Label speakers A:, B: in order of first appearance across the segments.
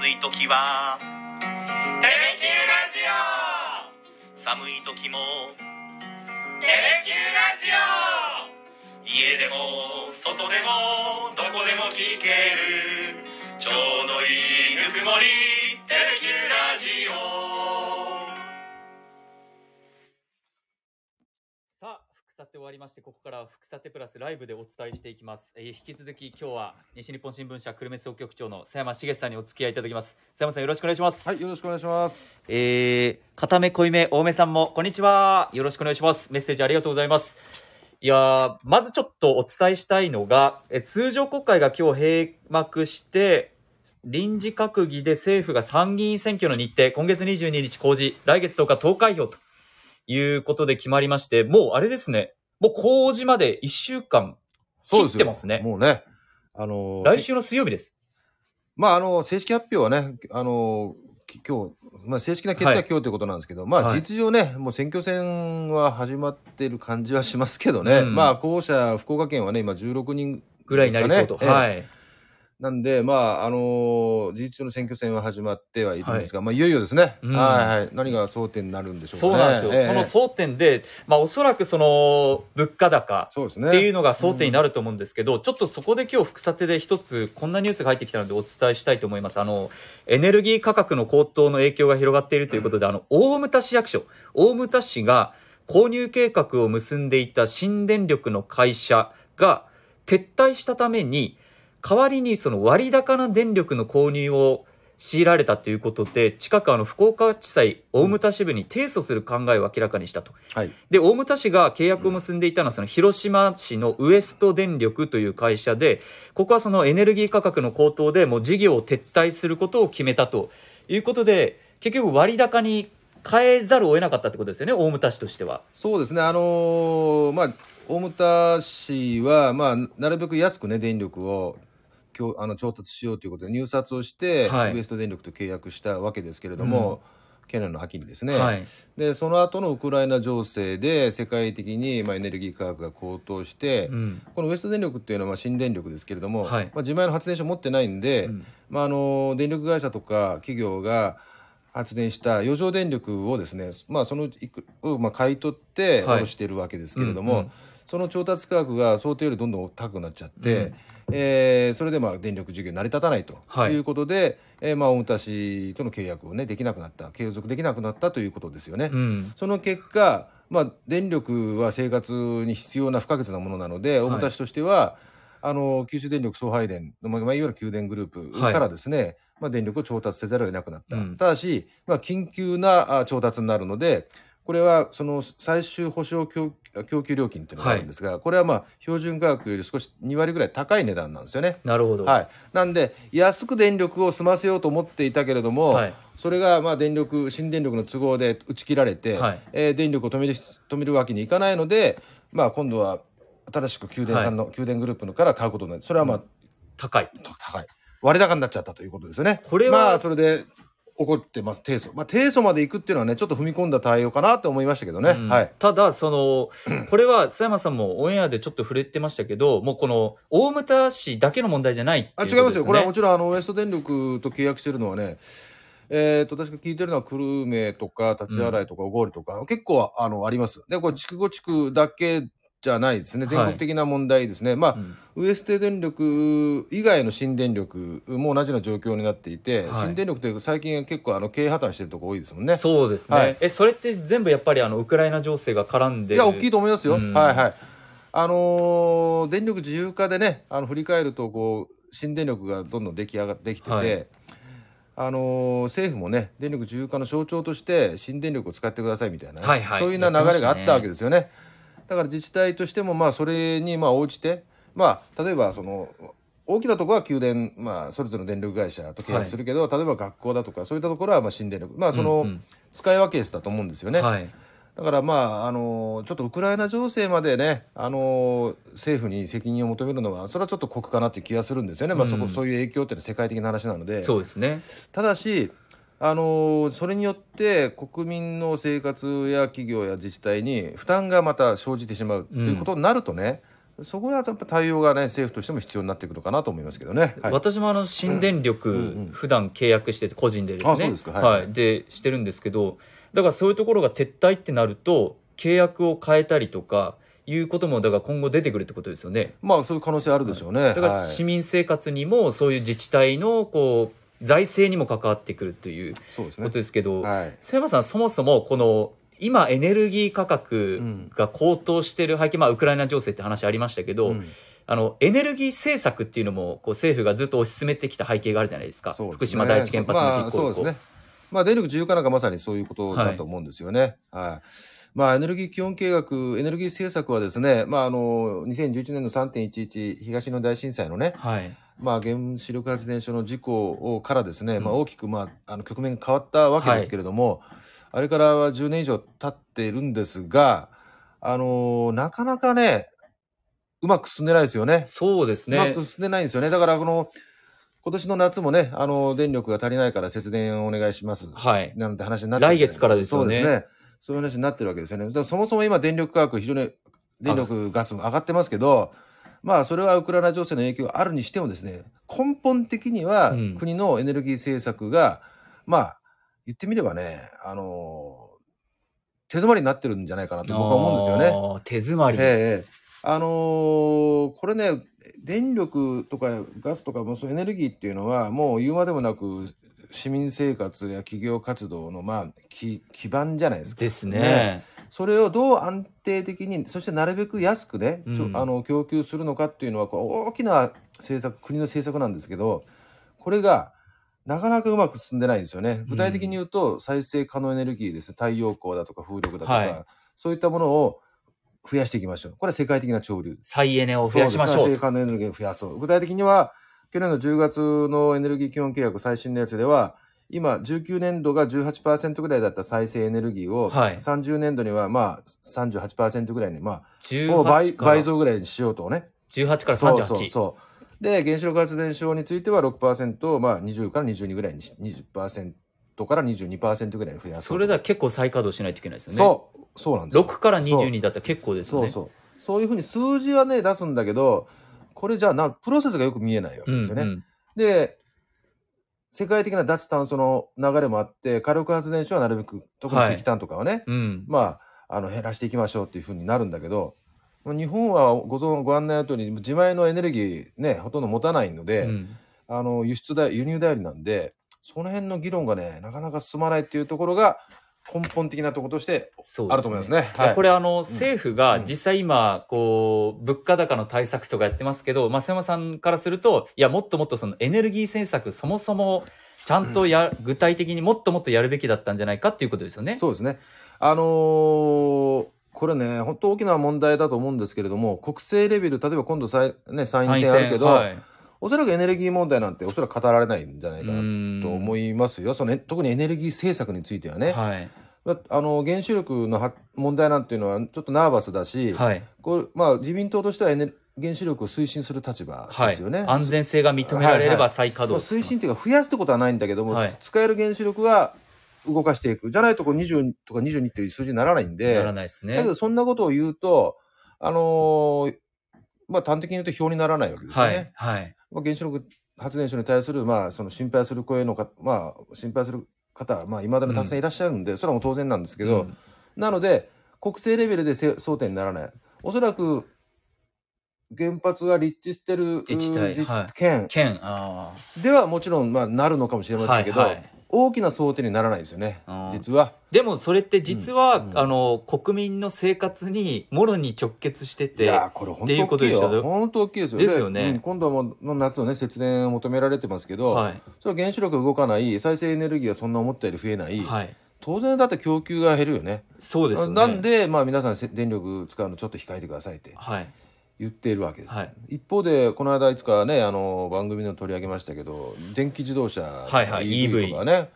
A: 暑い時は。
B: テレキューラジオ。
A: 寒い時も。
B: テレキューラジオ。
A: 家でも外でもどこでも聞ける。ちょうどいいぬくもりテレキューラジオ
C: あ、福さて終わりまして、ここからは福さてプラスライブでお伝えしていきます。えー引き続き今日は西日本新聞社久留米総局長の佐山茂さんにお付き合いいただきます。佐山さんよろしくお願いします。
D: はい、よろしくお願いします。
C: えー、片目濃いめ多めさんもこんにちは。よろしくお願いします。メッセージありがとうございます。いやー、まずちょっとお伝えしたいのが、え通常国会が今日閉幕して、臨時閣議で政府が参議院選挙の日程、今月22日公示、来月10日投開票ということで決まりまして、もうあれですね、もう公示まで1週間
D: そうですよ。
C: 切ってますね。
D: もうね、あのー
C: 来週の水曜日です。
D: まあ、あの、正式発表はね、あのーき今日、まあ、正式な決定は
C: はい。
D: 今日ということなんですけど、まあ、
C: はい。
D: 実情ね、もう選挙戦は始まってる感じはしますけどね、
C: うん。
D: まあ、候補者、福岡県はね、今16人
C: ぐらいになりそうと。
D: ですかね
C: はい。
D: なんで、まあ、あのー事実上の選挙戦は始まってはいるんですが、まあ、いよいよですね、
C: うん
D: はいはい、何が争点になるんでしょ
C: そうう
D: かね。
C: なんですよ。
D: ええ
C: その争点で、まあおそらくその物価高、
D: そうですね。
C: っていうのが争点になると思うんですけど、ちょっとそこで今日、副査定で一つ、こんなニュースが入ってきたのでお伝えしたいと思います。あの、エネルギー価格の高騰の影響が広がっているということで、あの、大牟田市役所、大牟田市が購入計画を結んでいた新電力の会社が撤退したために、代わりにその割高な電力の購入を強いられたということで、近くあの福岡地裁大牟田支部に提訴する考えを明らかにしたと。
D: はい。
C: で、大牟田市が契約を結んでいたのは、その広島市のウエスト電力という会社で、ここはそのエネルギー価格の高騰でもう事業を撤退することを決めたということで、結局割高に変えざるを得なかったってことですよね、大牟田市としては。
D: そうですね、あのーまあ、大牟田市は、まあ、なるべく安くね、電力をあの調達しようということで、入札をして、
C: はい。
D: ウエスト電力と契約したわけですけれども、去年の秋にですね、
C: はい。
D: でその後のウクライナ情勢で、世界的に、まあ、エネルギー価格が高騰して、
C: うん。
D: このウエスト電力っていうのはまあ新電力ですけれども、
C: はい。
D: まあ、自前の発電所持ってないんで、
C: うん。
D: まあ、あの電力会社とか企業が発電した余剰電力をですね、まあ、そのいくをまあ買い取って
C: はい。
D: 卸しているわけですけれども、
C: うんうん。
D: その調達価格が想定よりどんどん高くなっちゃって、えーそれでまあ電力事業成り立たないと
C: はい
D: いうことで、えーまあ、大牟田市との契約を、ね、できなくなった継続できなくなったということですよね。
C: うん。
D: その結果、まあ、電力は生活に必要な不可欠なものなので、大牟田市としては、あの九州電力送配電、まあ、いわゆる給電グループからですね、まあ、電力を調達せざるを得なくなった。
C: うん
D: ただし、まあ、緊急なあ調達になるので、これはその最終保証供供給料金というのがあるんですが、これはまあ標準価格より少し2割ぐらい高い値段なんですよね。
C: なるほど。
D: はい、なんで安く電力を済ませようと思っていたけれども、
C: はい
D: それがまあ電力新電力の都合で打ち切られて、
C: はい
D: えー電力を止める止めるわけにいかないので、まあ、今度は新しく給電さんの、給電グループのから買うことになるそれはまあ、
C: 高い。
D: 高い割高になっちゃったということですよね。
C: これは
D: まあそれで怒ってます提訴、まあ、提訴まで行くっていうのはねちょっと踏み込んだ対応かなと思いましたけどね。
C: うん。
D: はい。
C: ただ、その、これは、佐山さんもオンエアでちょっと触れてましたけど、もうこの、大牟田市だけの問題じゃないっていね、
D: あ違いますよ、これはもちろんあのウエスト電力と契約してるのはね、えー、と確か聞いてるのは久留米とか立ち洗いとか小郡とか、結構あのあります。で、これ、筑後地区だけじゃないですね、全国的な問題ですね、まあ、
C: うん。
D: ウエスト電力以外の新電力も同じような状況になっていて、
C: はい。
D: 新電力って最近結構あの経営破綻してるとこ多いですもんね。
C: そうですね。
D: はい。
C: え、それって全部やっぱりあの、ウクライナ情勢が絡んでる
D: いや、大きいと思いますよ。
C: うん。
D: はいはい。あのー電力自由化でね、あの振り返ると、こう、新電力がどんどん出来上がってきてて、
C: はい。
D: あのー政府もね、電力自由化の象徴として、新電力を使ってくださいみたいなね、
C: はいはい。
D: そういうような流れがあったわけですよね。だから自治体としても、まあ、それにまあ応じて、まあ、例えば、その、大きなところは給電、まあ、それぞれの電力会社と契約するけど、例えば学校だとか、そういったところはまあ新電力、まあ、その、
C: うんうん
D: 使い分けしたと思うんですよね。
C: はい。
D: だからまあ、あのちょっとウクライナ情勢までね、あの政府に責任を求めるのは、それはちょっと酷かなっていう気がするんですよね、まあ、そこ
C: うん
D: そういう影響っていうのは世界的な話なので、
C: そうですね。
D: ただし、あのそれによって国民の生活や企業や自治体に負担がまた生じてしまうということになるとね、そこはやっぱ対応がね政府としても必要になってくるかなと思いますけどね。はい、
C: 私もあの新電力、
D: うんうん
C: 普段契約してて個人でですね。
D: あそうですか。はい。
C: はい。でしてるんですけどだからそういうところが撤退ってなると契約を変えたりとかいうこともだから今後出てくるってことですよね。
D: まあそういう可能性あるでしょうね。
C: だから
D: はい。
C: 市民生活にもそういう自治体のこう財政にも関わってくるという
D: そうですね
C: こと。ですけど、
D: はい。
C: 瀬山さんそもそもこの今エネルギー価格が高騰してる背景、まあウクライナ情勢って話ありましたけど、
D: うん
C: あのエネルギー政策っていうのもこう政府がずっと推し進めてきた背景があるじゃないですか
D: すね
C: 福島第一原発の実行
D: まあ、そうですね。まあ、電力自由化なんかまさにそういうことだと思うんですよね。はい。まあ、エネルギー基本計画、エネルギー政策はですね、まあ、あの、2011年の3.11東日本大震災のね、
C: はい
D: まあ、原子力発電所の事故をからですね、
C: うん
D: まあ、大きく、まあ、あの局面が変わったわけですけれども、あれからは10年以上経っているんですが、あのなかなかね、うまく進んでないですよね。
C: そうです
D: うま
C: ね
D: く進んでないんですよね。だから、この、今年の夏もね、あの、電力が足りないから節電をお願いします。
C: はい
D: なんて話になってる
C: 来月からですよね
D: そうですね。そういう話になってるわけですよね。そもそも今電力価格非常に、電力、ガスも上がってますけど、まあそれはウクライナ情勢の影響があるにしてもですね、根本的には
C: うん。
D: 国のエネルギー政策が、まあ言ってみればね、あの、手詰まりになってるんじゃないかなと僕は思うんですよね。
C: 手詰まり、
D: ええあのーこれね、電力とかガスとかもそうエネルギーっていうのは、もう言うまでもなく、市民生活や企業活動の、まあ、基基盤じゃないですか。
C: ですね。
D: ねそれをどう安定的に、そしてなるべく安くね、
C: うん
D: あの供給するのかっていうのは、こう大きな政策、国の政策なんですけど、これがなかなかうまく進んでないんですよね。具体的に言うと、再生可能エネルギーです。太陽光だとか風力だとか、
C: はい
D: そういったものを増やしていきましょう。これは世界的な潮流。
C: 再エネを増やしましょ
D: そう再生可能エネルギーを増やそう。具体的には、去年の10月のエネルギー基本契約最新のやつでは、今、19年度が18%ぐらいだった再生エネルギーを、
C: はい
D: 30年度にはまあ38%ぐらいに、まあ、
C: 18
D: もう倍倍増ぐらいにしようとね。
C: 18から38
D: そうそうそう。で、原子力発電所については6%を、まあ、20から22ぐらいにし、20%から22%ぐらいに増やそう。
C: それでは結構再稼働しないといけないですよね
D: そう、そうなんですよ。
C: 6から22だったら結構ですよね
D: そうそう。そういうふうに数字はね、出すんだけど、これじゃあな、プロセスがよく見えないわけですよね。
C: うんうん
D: で、世界的な脱炭素の流れもあって、火力発電所はなるべく、特に
C: はい
D: 石炭とかはね、
C: うん。
D: まあ、あの、減らしていきましょうっていうふうになるんだけど、日本はご存ご案内の通り、自前のエネルギーね、ほとんど持たないので、
C: うん。
D: あの、輸出代、輸入代理なんで、その辺の議論がね、なかなか進まないっていうところが、根本的なところとしてあると思いますね。
C: いやこれあの政府が
D: うん
C: 実際今こう物価高の対策とかやってますけど増山さんからするといやもっともっとそのエネルギー政策そもそもちゃんとや具体的にもっともっとやるべきだったんじゃないかっていうことですよね。
D: そうですね。あのーこれね、本当大きな問題だと思うんですけれども、国政レベル、例えば今度さい、ね、参院選あるけど、
C: はい
D: おそらくエネルギー問題なんておそらく語られないんじゃないかなと思
C: い
D: いますよ。そのね特にエネルギー政策についてはね。
C: はい
D: だあの原子力のは問題なんていうのはちょっとナーバスだし、
C: はい
D: これまあ、自民党としてはエネ原子力を推進する立場
C: はい
D: ですよね。
C: 安全性が認められれば
D: はいはいまあ
C: 再稼働
D: 推進というか増やすってことはないんだけども、
C: はい
D: 使える原子力は動かしていく。じゃないとこう20とか22っていう数字にならないんで。
C: ならないですね
D: だけ。どそんなことを言うと、あのーまあ端的に言うと票にならないわけですよ
C: は
D: ね。
C: いはい。
D: まあ、原子力発電所に対する、まあ、その心配する声のか、まあ、心配する方は、まあ、未だにたくさんいらっしゃるんで、それはもう当然なんですけど、
C: うん。
D: なので、国政レベルでせ争点にならない。おそらく、原発が立地してる
C: 自治体
D: 自治
C: はい。
D: 県。ではもちろん、まあ、なるのかもしれ
C: あ
D: ませんけど、
C: はいはい
D: 大きな争点にならないですよね。実は。
C: でもそれって実は、
D: うんうん。
C: あの国民の生活にもろに直結して
D: い
C: て
D: やーこれ本当大きいよ。本当大きいですよ。
C: ですよね。
D: うん今度はもうの夏をね、節電を求められてますけど、
C: はい。
D: それは原子力が動かない、再生エネルギーがそんな思ったより増えない、
C: はい。
D: 当然だって供給が減るよね。
C: そうですよね。
D: なんで、まあ皆さんせ電力使うのちょっと控えてくださいって。
C: はい
D: 言っているわけです。
C: はい
D: 一方で、この間いつかね、あの、番組でも取り上げましたけど、電気自動車、
C: はいはい
D: EV とかね、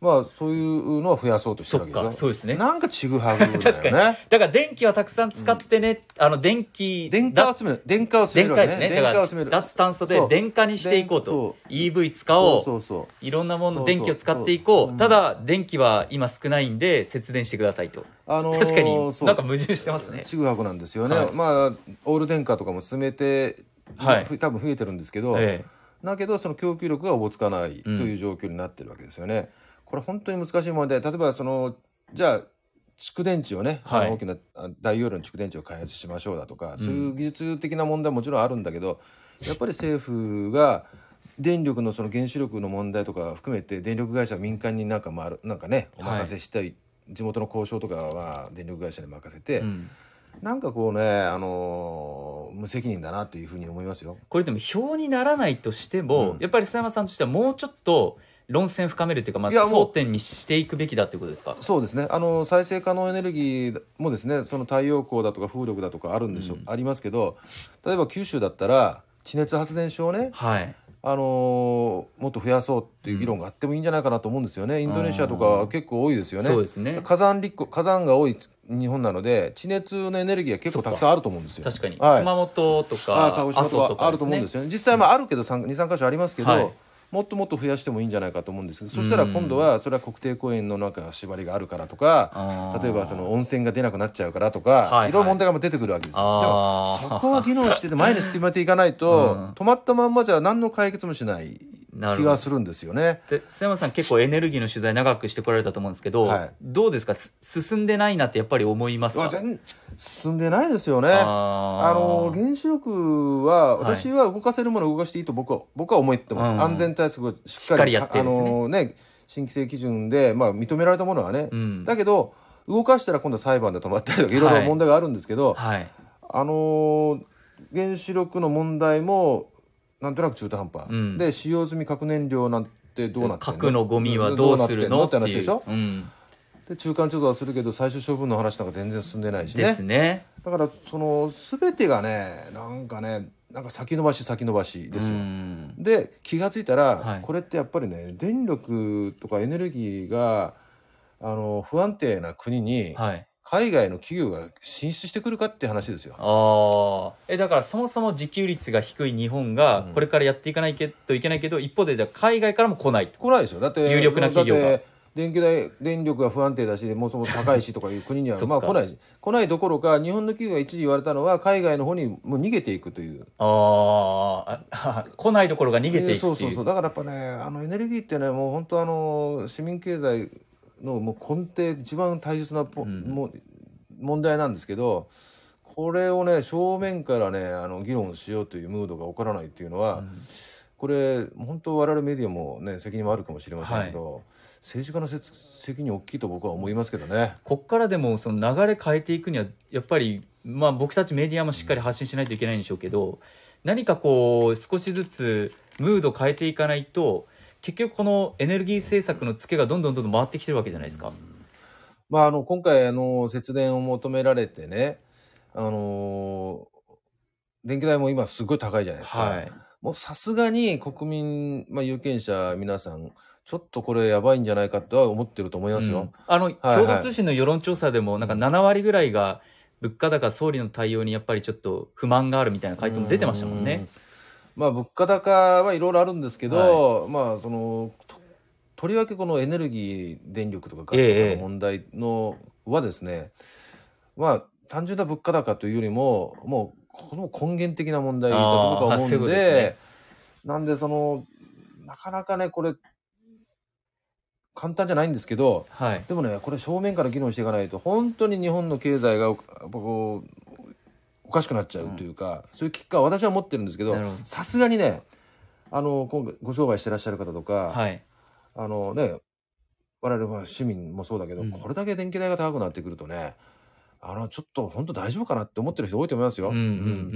D: まあそういうのは増やそうとしてるわけでしょ。
C: かそうですね。
D: なんかちぐはぐだよね。
C: 確かに。だから電気はたくさん使ってね、あの電気
D: 電化を進める。電化を進め
C: 電
D: るね。
C: 化ですね
D: 電化を進める。
C: ら脱炭素で電化にしていこうと。
D: そ
C: EV 使おう。
D: そうそう
C: いろんなもの電気を使っていこう。
D: そう
C: ただ電気は今少ないんで節電してくださいと。
D: あのー
C: 確かになんか矛盾してますね。
D: ちぐはぐなんですよね、
C: はい。
D: まあオール電化とかも進めて、
C: はい。
D: 多分増えてるんですけど、
C: え
D: だけどその供給力がおぼつかないという状況になってるわけですよね。これ本当に難しい問題。で例えばそのじゃあ蓄電池をね、
C: はい。
D: 大きなあ大容量の蓄電池を開発しましょうだとか、そういう技術的な問題はもちろんあるんだけどやっぱり政府が電力のその原子力の問題とか含めて電力会社民間になんか回るなんかねお任せしたい、地元の交渉とかは電力会社に任せて、
C: えうん。
D: なんかこうね、あのー無責任だなというふうに思いますよ。
C: これでも票にならないとしても、
D: うん。
C: やっぱり須山さんとしてはもうちょっと論戦深めるっていうか、まあ、争点にしていくべきだっていうことですか？
D: そうですね。あの再生可能エネルギーもですねその太陽光だとか風力だとかあるんでしょ、
C: うん。
D: ありますけど例えば九州だったら地熱発電所をね、
C: はい。
D: あのーもっと増やそうっていう議論があってもいいんじゃないかなと思うんですよね、インドネシアとかは結構多いですよね。
C: そうですね。
D: 火山立火火山が多い日本なので地熱のエネルギーは結構たくさんあると思うんですよ。
C: 確かに、
D: はい。
C: 熊本とか
D: 鹿児島とかあると思うんですよね。実際まああるけど23箇所ありますけど、
C: はい
D: もっともっと増やしてもいいんじゃないかと思うんですけどそしたら今度はそれは国定公園のなんか縛りがあるからとか例えばその温泉が出なくなっちゃうからとか、
C: はいはい。
D: いろいろ問題が出てくるわけですよ。でもそこは議論してて前に進めていかないと、
C: うん。
D: 止まったまんまじゃ何の解決もしない気がするんですよね。
C: で須山さん結構エネルギーの取材長くしてこられたと思うんですけど、
D: はい。
C: どうですか？す進んでないなってやっぱり思いますか？
D: 進んでないですよね。
C: あ
D: あの
C: ー
D: 原子力は
C: はい。
D: 私は動かせるものを動かしていいと僕は僕は思ってます、
C: うん。
D: 安全対策をしっかり
C: やって
D: あ
C: ですね。
D: のね新規制基準で、まあ、認められたものはね、
C: うん。
D: だけど動かしたら今度は裁判で止まったりとかい。ろいろ問題があるんですけど、
C: はい。
D: あの原子力の問題もなんとなく中途半端、
C: うん。
D: で使用済み核燃料なんてどうなってん
C: 核のゴミはどうするのっていう
D: どうなってんの？って話でしょ？
C: うん、
D: で中間調査はするけど最終処分の話なんか全然進んでないしね。
C: ですね。
D: だからその全てがねなんかねなんか先延ばし先延ばしですよ。
C: うん。
D: で気が付いたら、
C: はい。
D: これってやっぱりね電力とかエネルギーがあの不安定な国に
C: はい
D: 海外の企業が進出してくるかって話ですよ。
C: ああえだからそもそも自給率が低い日本が
D: うん。
C: これからやっていかないといけないけど、一方でじゃあ海外からも来ないと。
D: 来ないですよ。だって
C: 有力な企業が。
D: 電気代電力が不安定だしもうそもそも高いしとかいう国には まあ来ないし。来ないどころか日本の企業が一時言われたのは海外の方にもう逃げていくという。
C: あー。あ 来ないところが逃げていくっていう,、
D: そうそうそう。だからやっぱねあのエネルギーってねもう本当あの市民経済のもう根底一番大切なポ、
C: うん。
D: もう問題なんですけどこれをね正面からねあの議論しようというムードが起こらないっていうのは、これ本当我々メディアもね責任もあるかもしれませんけど、政治家の責任大きいと僕は思いますけどね。
C: こっからでもその流れ変えていくにはやっぱり、まあ、僕たちメディアもしっかり発信しないといけないんでしょうけど何かこう少しずつムード変えていかないと結局このエネルギー政策のツケがどんどんどんどん回ってきてるわけじゃないですか。
D: まあ、あの今回あの節電を求められてねあの電気代も今すごい高いじゃないですか。
C: はい、
D: もうさすがに国民、まあ、有権者皆さん、ちょっとこれやばいんじゃないかとは思ってると思いますよ。
C: うんあの、
D: はい
C: 共同通信の世論調査でもなんか7割ぐらいが物価高総理の対応にやっぱりちょっと不満があるみたいな回答も出てましたもんね。
D: うん。まあ物価高はいろいろあるんですけど、まあそのととりわけこのエネルギー電力とかガスとかの問題のはですね、まあ単純な物価高というよりももうこの根源的な問題だと僕は思
C: う
D: んで
C: ね。
D: なんでそのなかなかねこれ簡単じゃないんですけど
C: はい。
D: でもねこれ正面から議論していかないと本当に日本の経済がこうおかしくなっちゃうというか、そういう危機感は私は持ってるんですけどさすがにねあの今回ご商売してらっしゃる方とか、
C: はい。
D: あのね我々は市民もそうだけど、
C: うん
D: これだけ電気代が高くなってくるとねあのちょっと本当大丈夫かなって思ってる人多いと思いますよ。
C: うんうんう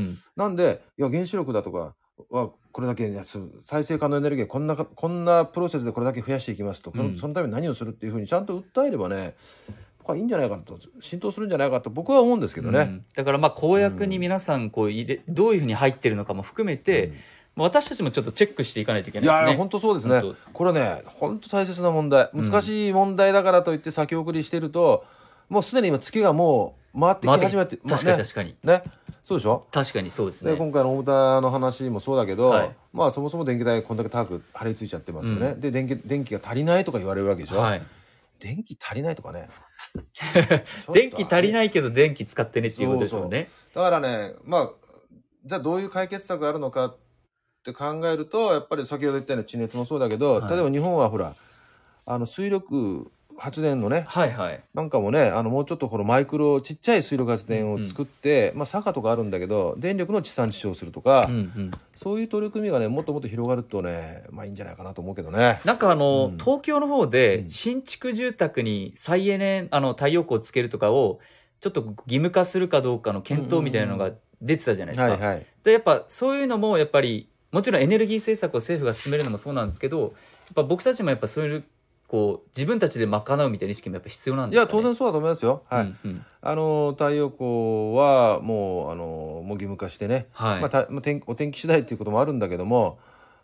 C: ん。
D: なんでいや原子力だとかはこれだけ安再生可能エネルギーこんなかこんなプロセスでこれだけ増やしていきますと、その
C: うん
D: そのために何をするっていうふうにちゃんと訴えればね僕はいいんじゃないかなと浸透するんじゃないかと僕は思うんですけどね。
C: うん。だからまあ公約に皆さんこう入れどういうふうに入ってるのかも含めて、まあ私たちもちょっとチェックしていかないといけ
D: い
C: ないですね。
D: やー本当そうですね。
C: 本
D: これね本当大切な問題。
C: うん。
D: 難しい問題だからといって先送りしてると、もうすでに今月がもう回ってき始めて
C: 確かに確かに。
D: まあね。ねそうでしょ？
C: 確かにそうです
D: で
C: ね。
D: 今回の大田の話もそうだけど、
C: はい。
D: まあそもそも電気代こんだけ高く張り付いちゃってますよね、
C: う
D: で電気電気が足りないとか言われるわけでしょ、
C: はい。
D: 電気足りないとかね。
C: 電気足り
D: い
C: ないけど電気使ってねっていうことですもんね。
D: だからねまあじゃあどういう解決策があるのかって考えるとやっぱり先ほど言ったような地熱もそうだけど、
C: はい。
D: 例えば日本はほらあの水力発電のね
C: はいはい。
D: なんかもねあのもうちょっとこのマイクロちっちゃい水力発電を作って、まあ坂とかあるんだけど電力の地産地消するとか、
C: うんうん。
D: そういう取り組みがねもっともっと広がるとねまあいいんじゃないかなと思うけどね。
C: なんかあの、
D: うん
C: 東京の方で
D: うん
C: 新築住宅に再エネ、あの太陽光をつけるとかをちょっと義務化するかどうかの検討みたいなのが出てたじゃないですか。でやっぱそういうのもやっぱりもちろんエネルギー政策を政府が進めるのもそうなんですけどやっぱ僕たちもやっぱそういうこう自分たちで賄うみたいな意識もやっぱ必要なんですか、ね、
D: いや当然そうだと思いますよ。はい。
C: うんうん。
D: あの太陽光はもうあのもう義務化してね、
C: はい、
D: まあたまあ天お天気次第っていうこともあるんだけども。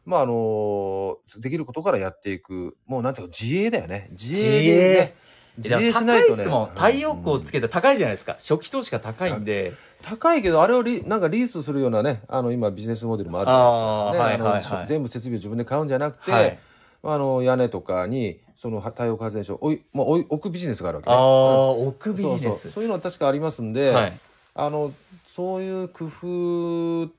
D: まああのできることからやっていく。もうなんていうか自衛だよね。自衛でね。自衛。しないとね。
C: いですもん。太陽光をつけて高いじゃないですか、初期投資が高いんで、
D: 高いけどあれをリなんかリースするようなねあの今ビジネスモデルもあるじゃないですか、ね
C: はいはいはい。
D: 全部設備を自分で買うんじゃなくて、
C: はい。
D: あの屋根とかにその太陽光発電所を置い、まあ、置い置くビジネスがあるわけ
C: ああ
D: ね。
C: 置くビジネス。
D: そういうのは確かありますんで、
C: はい。
D: あのそういう工夫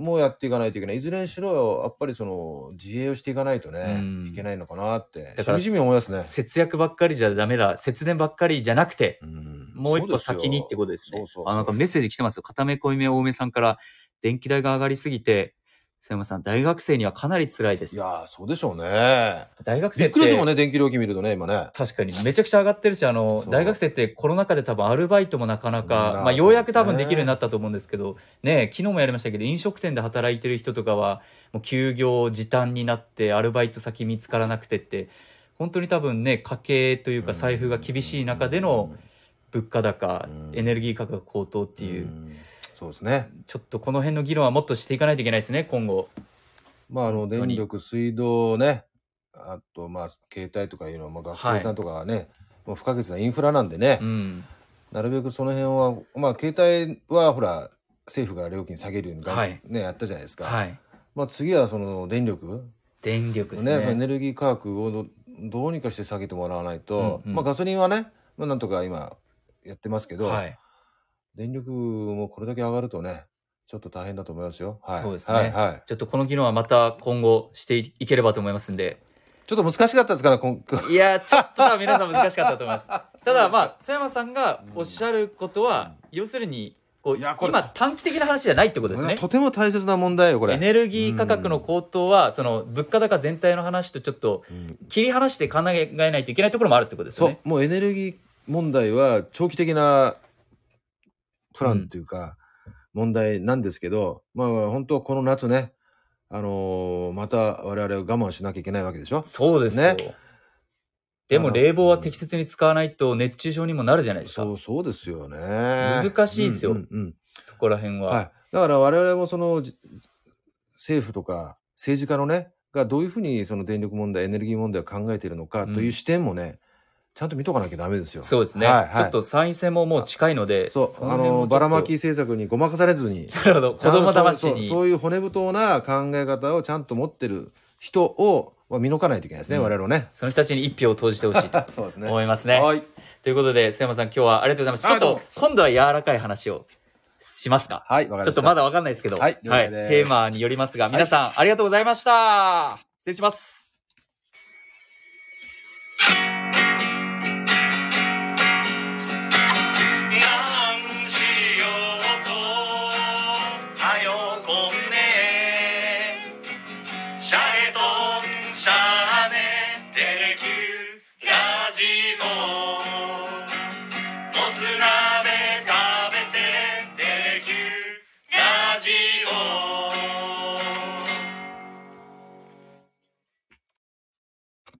D: もやっていかないといけない。いずれにしろやっぱりその自衛をしていかないとね、
C: うん。
D: いけないのかなって。しみじみ思いますね。
C: 節約ばっかりじゃダメだ。節電ばっかりじゃなくて
D: うん。
C: もう一歩先にってことですね。
D: そうそうそう
C: あなんかメッセージ来てますよ。片目濃いめ多めさんから電気代が上がりすぎて瀬山さん大学生にはかなり辛いです。
D: いやーそうでしょうね。
C: 大学生
D: びっくりするもんね電気料金見るとね今ね。
C: 確かに。めちゃくちゃ上がってるしあの大学生ってコロナ禍で多分アルバイトもなかなか、まあ、ようやく多分できるようになったと思うんですけどね昨日もやりましたけど飲食店で働いてる人とかはもう休業時短になってアルバイト先見つからなくてって本当に多分ね家計というか財布が厳しい中での物価高、
D: うん。
C: エネルギー価格高騰っていう、
D: んそうですね。
C: ちょっとこの辺の議論はもっとしていかないといけないですね今後。
D: まあ、あの電力、水道ね、あと、まあ、携帯とかいうのは、まあ、学生さんとかはね、もう不可欠なインフラなんでね、
C: うん。
D: なるべくその辺は、まあ、携帯はほら、政府が料金下げるようにが、
C: はい。
D: ね、やったじゃないですか。
C: はい。
D: まあ、次はその電力、
C: 電力です
D: ね。
C: ね
D: エネルギー価格をどどうにかして下げてもらわないと、
C: うんうん。
D: まあ、ガソリンはね、まあ、なんとか今やってますけど、
C: はい
D: 電力もこれだけ上がるとね、ちょっと大変だと思いますよ。はい、
C: そうですね
D: はい、はい。
C: ちょっとこの議論はまた今後していければと思いますんで。
D: ちょっと難しかったですから、今
C: いや、ちょっと皆さん難しかったと思います。ただまあ、佐山さんがおっしゃることは、要するに、こう、
D: いやこれ
C: 今短期的な話じゃないってことですね。
D: とても大切な問題よ、これ。
C: エネルギー価格の高騰は、その物価高全体の話とちょっと
D: うん
C: 切り離して考えないといけないところもあるってことですよね。
D: そう、もうエネルギー問題は長期的なプランというか、問題なんですけど、まあ本当はこの夏ね、あのーまた我々は我慢しなきゃいけないわけでしょ？
C: そうですよ。
D: ね
C: でも冷房は適切に使わないと熱中症にもなるじゃないですか。
D: そう、そうですよね。
C: 難しいですよ
D: うんうんうん
C: そこら辺は。
D: はい。だから我々もそのじ政府とか政治家のね、がどういうふうにその電力問題、エネルギー問題を考えているのかという視点もね、ちゃんと見とかなきゃダメですよ。
C: そうですね、
D: はいはい
C: ちょっと参院選ももう近いので、
D: そう、あ
C: の
D: ばらまき政策にごまかされずに、
C: なるほど、子供騙しに。
D: そういう骨太な考え方をちゃんと持ってる人をまあ見抜かないといけないですね、
C: うん
D: 我々はね。
C: その人たちに一票を投じてほしいと
D: そうですね
C: 思いますね。
D: はい。
C: ということで、須山さん、今日はありがとうございます。ちょっと、今度は柔らかい話をしますか？
D: はい、わかりました。
C: ちょっとまだわかんないですけど、
D: はい了解です
C: テーマによりますが、皆さん、ありがとうございました。失礼します。